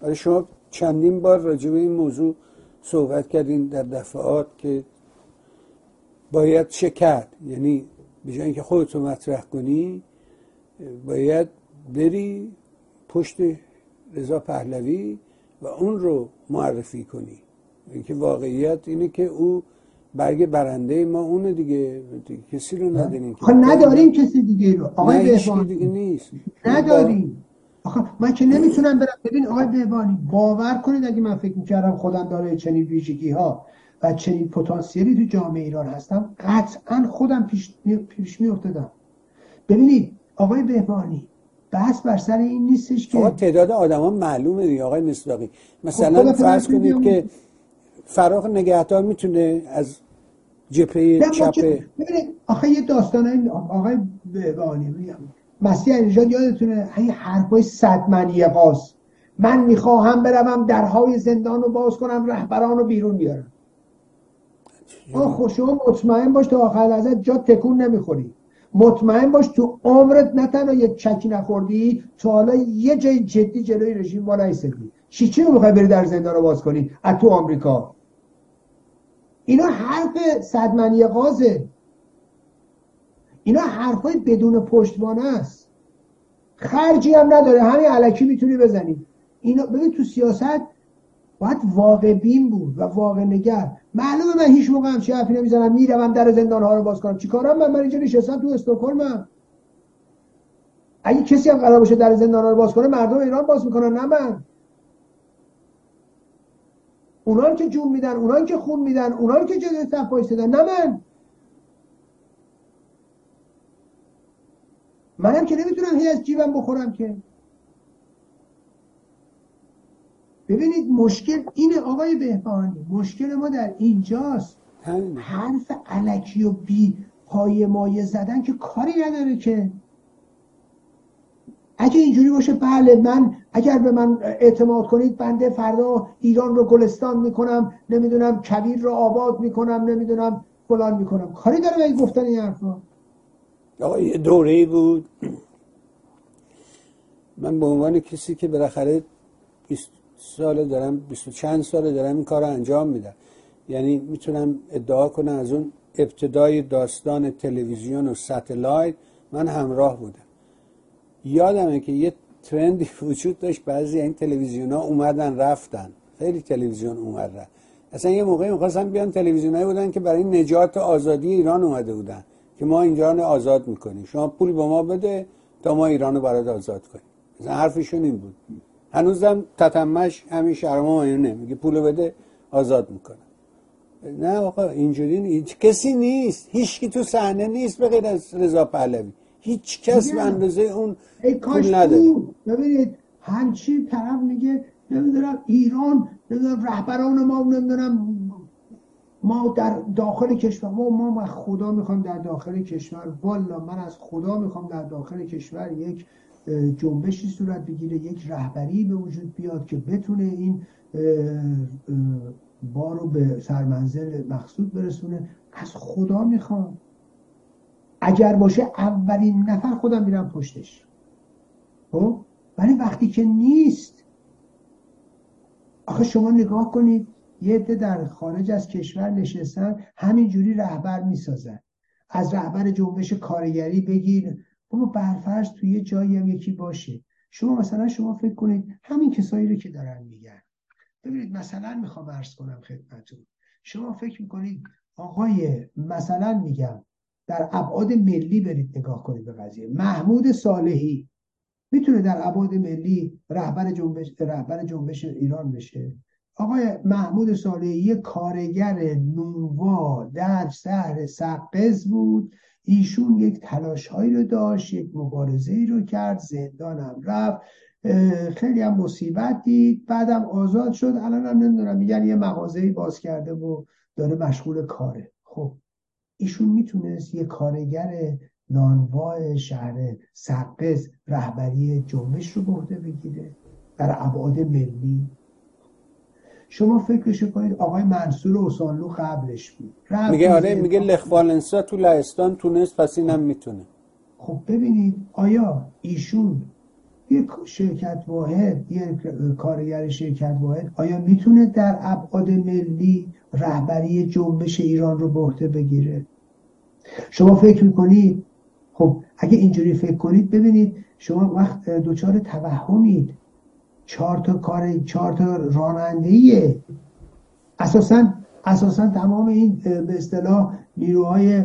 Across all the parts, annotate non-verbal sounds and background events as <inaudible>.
برای شما چندین بار راجع به این موضوع صحبت کردین در دفعات که باید چه کرد؟ یعنی به جای اینکه خودتو مطرح کنی باید بری پشت رضا پهلوی و اون رو معرفی کنی. اینکه واقعیت اینه که او برگ برنده ما اونه دیگه. کسی رو نداریم خب نداریم کسی دیگه رو. آقای دیگه نیست. نداریم. آخه من که نمی‌تونم برم. ببین آقای بهبانی باور کنید اگه من فکر می‌کردم خودم داره چنین ویژگی ها و چنین پتانسیلی تو جامعه ایران هستم قطعا خودم پیش, پیش میافتادم. ببینید آقای بهبانی بحث بر سر این نیستش که تعداد آدما معلومه دیگه آقای مصداقی. مثلا خب فرض کنید که فراغ نگهدار می‌تونه از جبهه چپ آخه یه داستان آقای بهبانی مسیح علیجاد یادتونه این حرفای صد منی قاس من می‌خواهم بروم درهای زندان رو باز کنم رهبران رو بیرون بیارم. آخ شما مطمئن باش تا آخر ازت جا تکون نمی‌خوری. مطمئن باش تو عمرت نه تنها یه چکی نخوردی تو حالا یه جای جدی جلوی رژیم ما نیستدی. چی چی رو می‌خوای بری در زندان رو باز کنی؟ از تو آمریکا. اینا حرف صدمنی قازه اینا حرفای بدون پشتوانه است. خرجی هم نداره. همین علکی می‌تونی بزنی. اینا ببین تو سیاست باید واقع بین بود و واقع نگر. معلومه من هیچ موقع همچی حرفی نمی‌زنم. می‌روم در زندان ها رو باز کنم. چیکارم من؟ من اینجا نشستم تو استکهلم اگه کسی هم قرار باشه در زندان ها رو باز کنه مردم ایران باز می‌کنن نه من. اونان که جون میدن اونان که خون میدن اونان که جلوی صف نه من. منم که نمی‌تونم هی از جیبم بخورم که. ببینید مشکل اینه آقای بهبانی مشکل ما در اینجاست. حرف علکی و بی پای مایه زدن که کاری نداره که. اگه اینجوری باشه بله من اگر به من اعتماد کنید بنده فردا ایران رو گلستان می‌کنم نمی‌دونم کبیر رو آباد می‌کنم نمی‌دونم فلان می‌کنم. کاری داره به گفتن این حرفا. یه دوره بود. من به عنوان کسی که بالاخره 20 سال دارم 20 چند سال دارم این کار رو انجام میدم. یعنی می‌تونم ادعا کنم از اون ابتدای داستان تلویزیون و ستلایت من همراه بودم. یادمه که یه ترندی <laughs> وجود داشت بعضی این تلویزیون ها اومدن رفتن. خیلی تلویزیون اومد. رفت اصلا یه موقعی می‌خواستن بیان تلویزیون بودن که برای نجات آزادی ایران اومده بودن. که ما اینجا رو آزاد می‌کنیم. شما پول به ما بده تا ما ایران رو برات آزاد کنیم. مثلا حرفشون این بود. هنوزم تتمش همین شرما اینه میگه پول بده آزاد می‌کنه. نه آقا اینجوری هیچ کسی نیست. هیچ تو صحنه نیست به غیر از رضا پهلوی. هیچ کس به اندازه اون پول نداره. ببینید همچی طرف میگه نمی‌دونم ایران نمی‌دونم رهبران ما نمی‌دونم ما در داخل کشور ما ما از خدا می‌خوام در داخل کشور. والا من از خدا می‌خوام در داخل کشور یک جنبشی صورت بگیره یک رهبری به وجود بیاد که بتونه این بار رو به سرمنزل مقصود برسونه. از خدا می‌خوام. اگر باشه اولین نفر خودم میرم پشتش. خب؟ ولی وقتی که نیست آخه شما نگاه کنید یه عده در خارج از کشور نشستن همینجوری رهبر می‌سازن. از رهبر جنبش کارگری بگیر. بابا برفرض توی یه جایی هم یکی باشه. شما مثلا شما فکر کنید همین کسایی رو که دارن میگن. ببینید مثلا می‌خوام عرض کنم خدمتتون. شما فکر می‌کنید آقای مثلا میگم در ابعاد ملی برید نگاه کنید به قضیه. محمود صالحی می‌تونه در ابعاد ملی رهبر جنبش رهبر جنبش ایران بشه؟ آقای محمود صالحی یه کارگر نونوا در شهر سقز بود. ایشون یک تلاش هایی رو داشت یک مبارزه ای رو کرد زندانم رفت. خیلی هم مصیبت دید. بعدم آزاد شد. الان هم نمی‌دونم میگن یه مغازه باز کرده و داره مشغول کاره. خب ایشون می‌تونست یه کارگر نانوا شهر سقز رهبری جنبش رو به بگیره. در ابعاد ملی. شما فکرش کنید آقای منصور اوسانلو قبلش بود. میگه آره میگه لخوالنسا تو لهستان تونست پس اینم می‌تونه. خب ببینید آیا ایشون یک شرکت واحد یک کارگر شرکت واحد آیا می‌تونه در ابعاد ملی رهبری جنبش ایران رو به عهده بگیره؟ شما فکر می‌کنید؟ خب اگه اینجوری فکر کنید ببینید شما وقت دوچار توهمید. چهار تا کار چهار تا راننده اساسا اساسا تمام این به اصطلاح نیروهای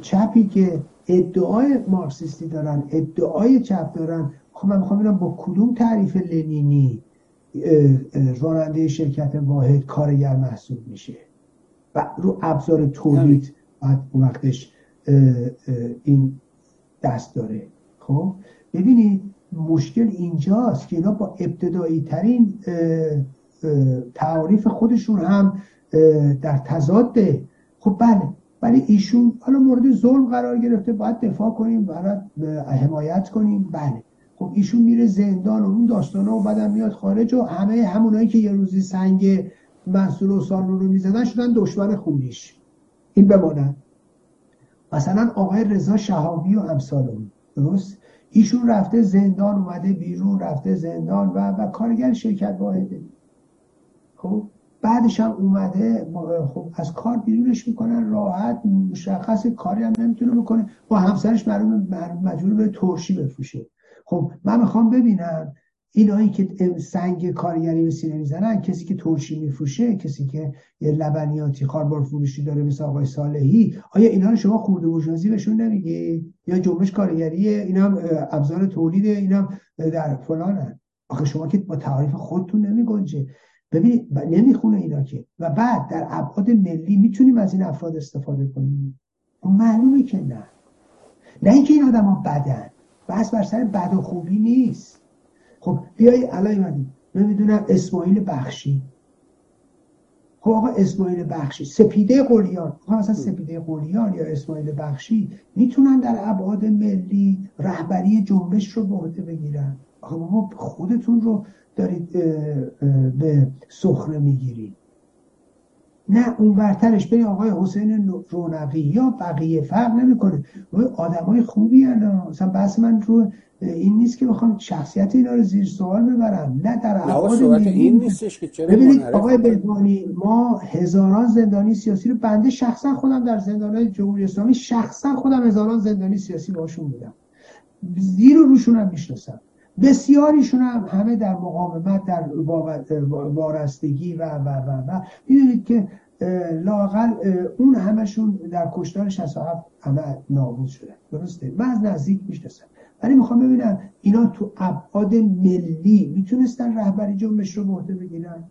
چپی که ادعای مارکسیستی دارن ادعای چپ دارن خب من می‌خوام ببینم با کدوم تعریف لنینی راننده شرکت واحد کارگر محسوب میشه؟ و رو ابزار تولید بعد اون وقتش این دست داره. خب؟ ببینید مشکل اینجاست که اینا با ابتدایی ترین تعاریف خودشون هم در تضاده. خب بله ولی ایشون حالا مورد ظلم قرار گرفته باید دفاع کنیم باید حمایت کنیم. بله. خب ایشون میره زندان و اون داستانا و بعدم میاد خارج و همه همونایی که یه روزی سنگ منصور و سالون رو می‌زدن شدن دشمن خونیش. این بمانند مثلا آقای رضا شهابی و امثال درست؟ ایشون رفته زندان اومده بیرون رفته زندان و و کارگر شرکت واحده. خب؟ بعدش هم اومده خب از کار بیرونش می‌کنن راحت مشخص کاری هم نمی‌تونه بکنه با همسرش مجبور به ترشی بفروشه. خب من می‌خوام ببینم اینایی که سنگ کارگری به سینه می‌زنن کسی که ترشی میفروشه کسی که یه لبنیاتی خاربار فروشی داره مثل آقای صالحی آیا اینا رو شما خورده بورژوازی بهشون نمیگی؟ یا جنبش کارگریه؟ اینا هم ابزار تولیده اینا در فلانن. آخه شما که با تعریف خودتون نمیگنجه. ببینید نمی‌خونه اینا که. و بعد در ابعاد ملی می‌تونیم از این افراد استفاده کنیم. معلومه که نه. نه اینکه این آدم ها بدن. بس بر سر بد و خوبی نیست. خب بیای الان من نمی‌دونم اسماعیل بخشی. خب آقا اسماعیل بخشی. سپیده قلیان آقا مثلا سپیده قلیان یا اسماعیل بخشی می‌تونن در ابعاد ملی رهبری جنبش رو به عهده بگیرن. آقا خودتون رو دارید به سخره می‌گیرید. نه اون برترش به آقای حسین رونقی یا بقیه فرق نمی‌کنه. های خوبی هن. مثلا بحث من رو این نیست که بخوام شخصیت اینا رو زیر سوال ببرم. نه در ابعاد این نیستش که چرا ببینید آقای بهبانی ما هزاران زندانی سیاسی رو بنده شخصا خودم در زندانهای جمهوری اسلامی شخصا خودم هزاران زندانی سیاسی باشون بودم. زیر و روشون هم می‌شناسم. بسیاریشون هم همه در مقاومت در وارستگی و و و و. می‌دونید که لاقل اون همشون در کشتار 67 همه نابود شده. درسته؟ من از نزدیک می‌شناسم. ولی می‌خوام ببینم اینا تو ابعاد ملی می‌تونستن رهبری جنبش رو به بگیرن؟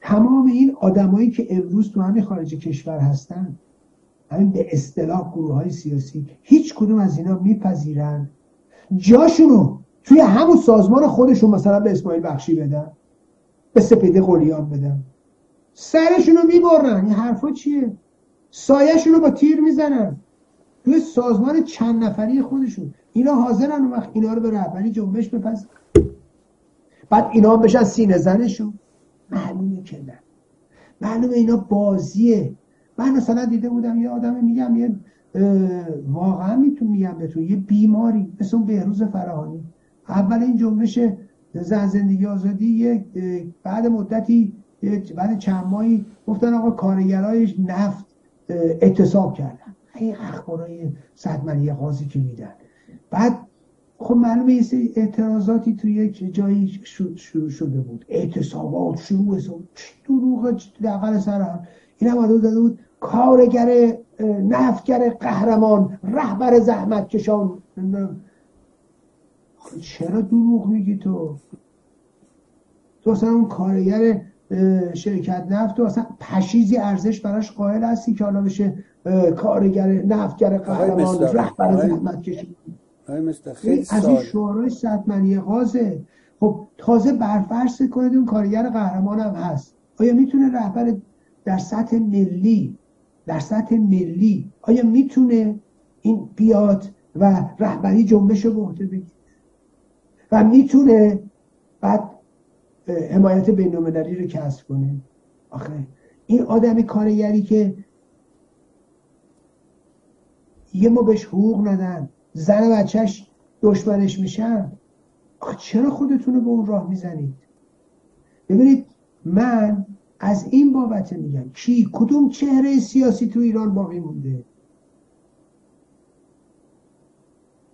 تمام این آدمایی که امروز تو همین خارج کشور هستن؟ همین به اصطلاح گروه های سیاسی هیچ کدوم از اینا میپذیرن. جاشونو توی همون سازمان خودشون مثلا به اسماعیل بخشی بدن به سپیده قلیان بدن. سرشونو می‌برن. این حرفا چیه؟ سایهشونو با تیر می‌زنن. توی سازمان چند نفری خودشون. اینا حاضرن اون وقت اینا رو به رهبری جنبش بپذیرن. بعد اینا بشن سینه زنشون. معلومه که نه. معلومه اینا بازیه. من مثلا دیده بودم یه آدم میگم یه واقعا میتون میگم بهتون یه بیماری مثل اون بهروز فراهانی اول این جنبش زن زندگی آزادی بعد مدتی بعد چند ماهی گفتن آقا کارگرای نفت اعتصاب کردن. این اخبارای صدمنی قاضی که میدن. بعد خب معلومه یه سری اعتراضاتی توی یک جایی شروع شده بود. اعتصابات شروع دروغ دقل سر هم این هم داده بود کارگر نفتگر قهرمان رهبر زحمت کشان. چرا دروغ میگی تو؟ تو اصلا اون کارگر شرکت نفت و اصلا پشیزی ارزش براش قائل هستی که حالا بشه کارگر نفتگر قهرمان رهبر زحمت کشان. از این شعارهای ستمنی غازه. خب تازه برفرض کنید اون کارگر قهرمان هم هست. آیا می‌تونه رهبر در سطح ملی در سطح ملی. آیا می‌تونه این بیاد و رهبری جنبش رو به و می‌تونه بعد حمایت بینالمللی رو کسب کنه؟ آخه این آدم کارگری که یه ما بهش حقوق ندن زن بچهش دشمنش میشن چرا خودتون رو به اون راه می‌زنید؟ ببینید من از این بابت میگم. کی؟ کدوم چهره سیاسی تو ایران باقی مونده؟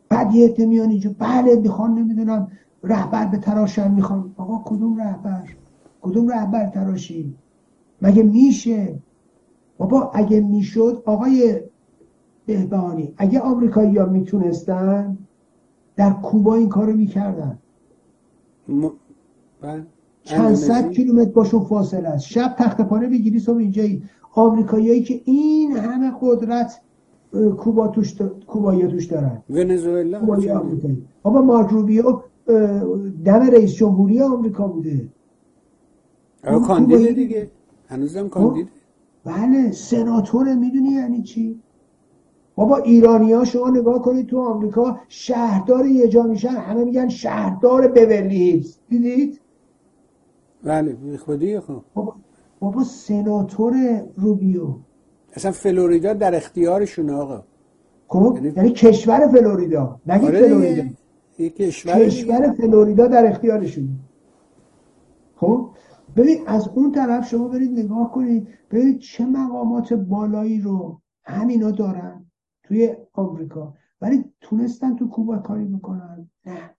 بعد یه میان اینجا. بله می‌خوان نمی‌دونم. رهبر به تراشن می‌خوان. آقا کدوم رهبر؟ کدوم رهبر تراشی مگه میشه؟ بابا اگه می‌شد آقای بهبانی اگه آمریکایی ها می‌تونستن در کوبا این کارو می‌کردن. م... بله. چند صد کیلومتر باشون فاصله است. شب تخت پانه بگیری صبح اینجایی آمریکاییایی که این همه قدرت کوبا توش کوبایی توش دارن. ونزوئلا؟ بابا مارک روبیو دم رئیس جمهوری آمریکا بوده. کاندیده دیگه. هنوزم کاندیده بله سناتور می‌دونی یعنی چی؟ بابا ایرانی ها شما نگاه کنید تو آمریکا شهردار یه جا میشن همه میگن شهردار بورلی هیلز. دیدید؟ بله خودی خب. بابا, بابا سناتور روبیو. اصلا فلوریدا در اختیارشون آقا. خب یعنی, یعنی کشور فلوریدا نگید آره فلوریدا. کشور, کشور فلوریدا در اختیارشون. خب ببین از اون طرف شما برید نگاه کنید ببینید چه مقامات بالایی رو همینا دارن توی آمریکا. ولی تونستن تو کوبا کاری بکنن. نه.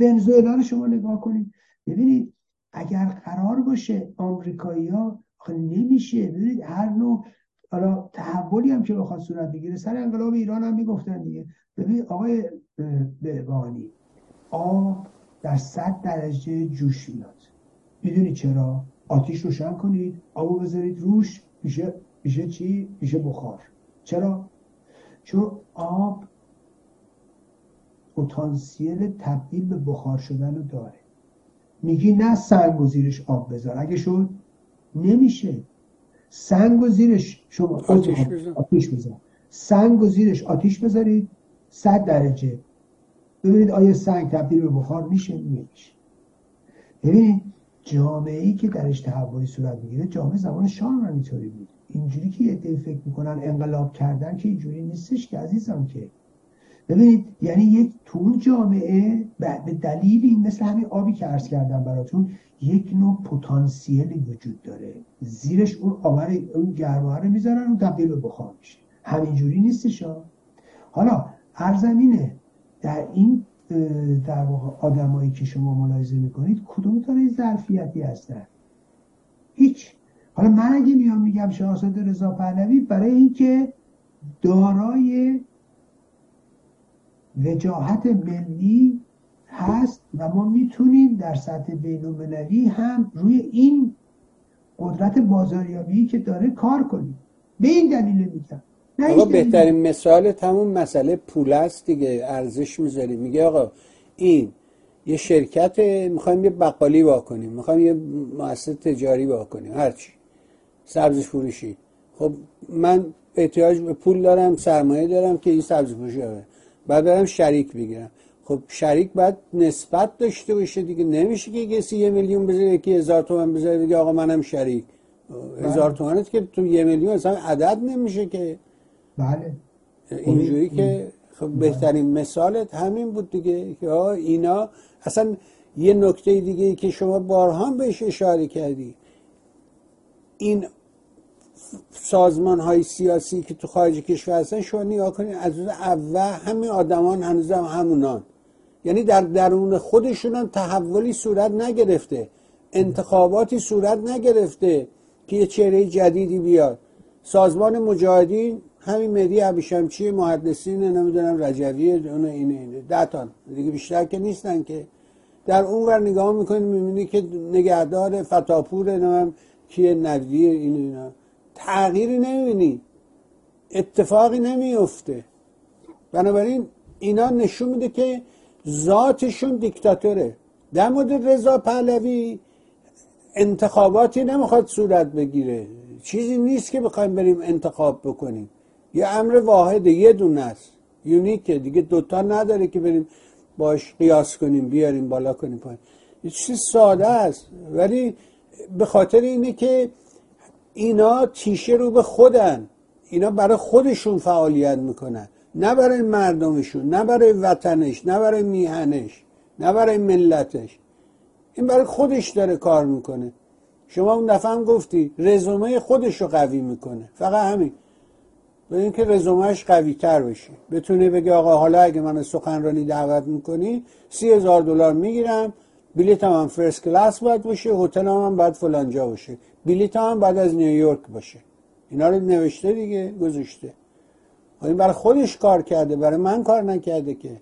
ونزوئلا رو شما نگاه کنید. ببینید اگر قرار باشه آمریکایی ها نمیشه. ببینید هر نوع حالا تحولی هم که بخواد صورت بگیره سر انقلاب ایران هم می‌گفتن دیگه. ببین آقای بهبانی آب در صد درجه جوش میاد. می‌دونی چرا؟ آتیش روشن کنید آبو بذارید روش میشه میشه چی؟ میشه بخار. چرا؟ چون آب پتانسیل تبدیل به بخار شدن رو داره. میگی نه سنگ و زیرش آب بذار. اگه شد نمیشه. سنگ و زیرش شما آتیش بذار. آتیش بذار. سنگ و زیرش آتیش بذارید. صد درجه. ببینید آیا سنگ تبدیل به بخار میشه؟ نمیشه ببینید جامعه ای که درش تحولی صورت می‌گیره جامعه زمان شاه هم اینطوری بود. اینجوری که یه فکر می‌کنن انقلاب کردن که اینجوری نیستش که عزیزم که ببینید یعنی یک تو جامعه به دلیلی مثل همین آبی که عرض کردم براتون یک نوع پتانسیلی وجود داره. زیرش اون آور اون گرمه رو می‌ذارن اون تبدیل به بخار میشه. همینجوری نیستش حالا ارزمینه در این در واقع آدمایی که شما ملاحظه می‌کنید کدوم داره ظرفیتی هستن؟ هیچ. حالا من اگه میام میگم شاهزاده رضا پهلوی برای اینکه دارای وجاهت ملی هست و ما می‌تونیم در سطح بین هم روی این قدرت بازاریابی که داره کار کنیم. به این دلیل میگم. آقا بهترین مثال تمون مسئله پول است دیگه. ارزش می‌ذاری. میگه آقا این یه شرکت می‌خوایم یه بقالی واکنیم می‌خوایم یه مؤسسه تجاری واکنیم هرچی سبزی فروشی. خب من احتیاج به پول دارم سرمایه دارم که این سبزی فروشی بعد برم شریک بگیرم. خب شریک باید نسبت داشته باشه دیگه. نمیشه که کسی یه میلیون بذاره یکی هزار تومن بذاره بگه آقا منم شریک. بله. هزار تومنت که تو یه میلیون اصلا عدد نمیشه که. بله. اینجوری که خب بله. بهترین مثالت همین بود دیگه. که اینا اصلا یه نکته دیگه ای که شما بارها بهش اشاره کردی. این سازمان های سیاسی که تو خارج کشور هستن شما نگاه کنید از اول همین آدمان هنوز هم همونان. یعنی در درون خودشون هم تحولی صورت نگرفته انتخاباتی صورت نگرفته که یه چهره جدیدی بیاد. سازمان مجاهدین همین مهدی ابیشمچی محدثین نمی‌دونم رجوی اون اینه اینه ده دیگه بیشتر که نیستن که. در اون ور نگاه می‌کنی می‌بینی که نگهدار فتاپور نمیم کیه ندوی این اینا. تغییری نمی‌بینی. اتفاقی نمیفته بنابراین اینا نشون میده که ذاتشون دیکتاتوره. در مورد رضا پهلوی انتخاباتی نمی‌خواد صورت بگیره. چیزی نیست که بخوایم بریم انتخاب بکنیم. یه امر واحده یه دونه است. یونیکه. دیگه دوتا نداره که بریم باش قیاس کنیم بیاریم بالا کنیم پایین. یه چیز ساده است. ولی به خاطر اینه که اینا تیشه رو به خودن. اینا برای خودشون فعالیت می‌کنن. نه برای مردمشون نه برای وطنش نه برای میهنش نه برای ملتش. این برای خودش داره کار می‌کنه. شما اون دفعه هم گفتی رزومه خودش رو قوی می‌کنه. فقط همین. به اینکه رزومهش قوی تر بشه. بتونه بگه آقا حالا اگه من سخنرانی دعوت می‌کنی سی هزار دلار می‌گیرم. بلیت هم فرست کلاس باید باشه هتل هم باید فلانجا باشه. بلیت هم باید از نیویورک باشه. اینا رو نوشته دیگه گذاشته. این برای خودش کار کرده برای من کار نکرده که.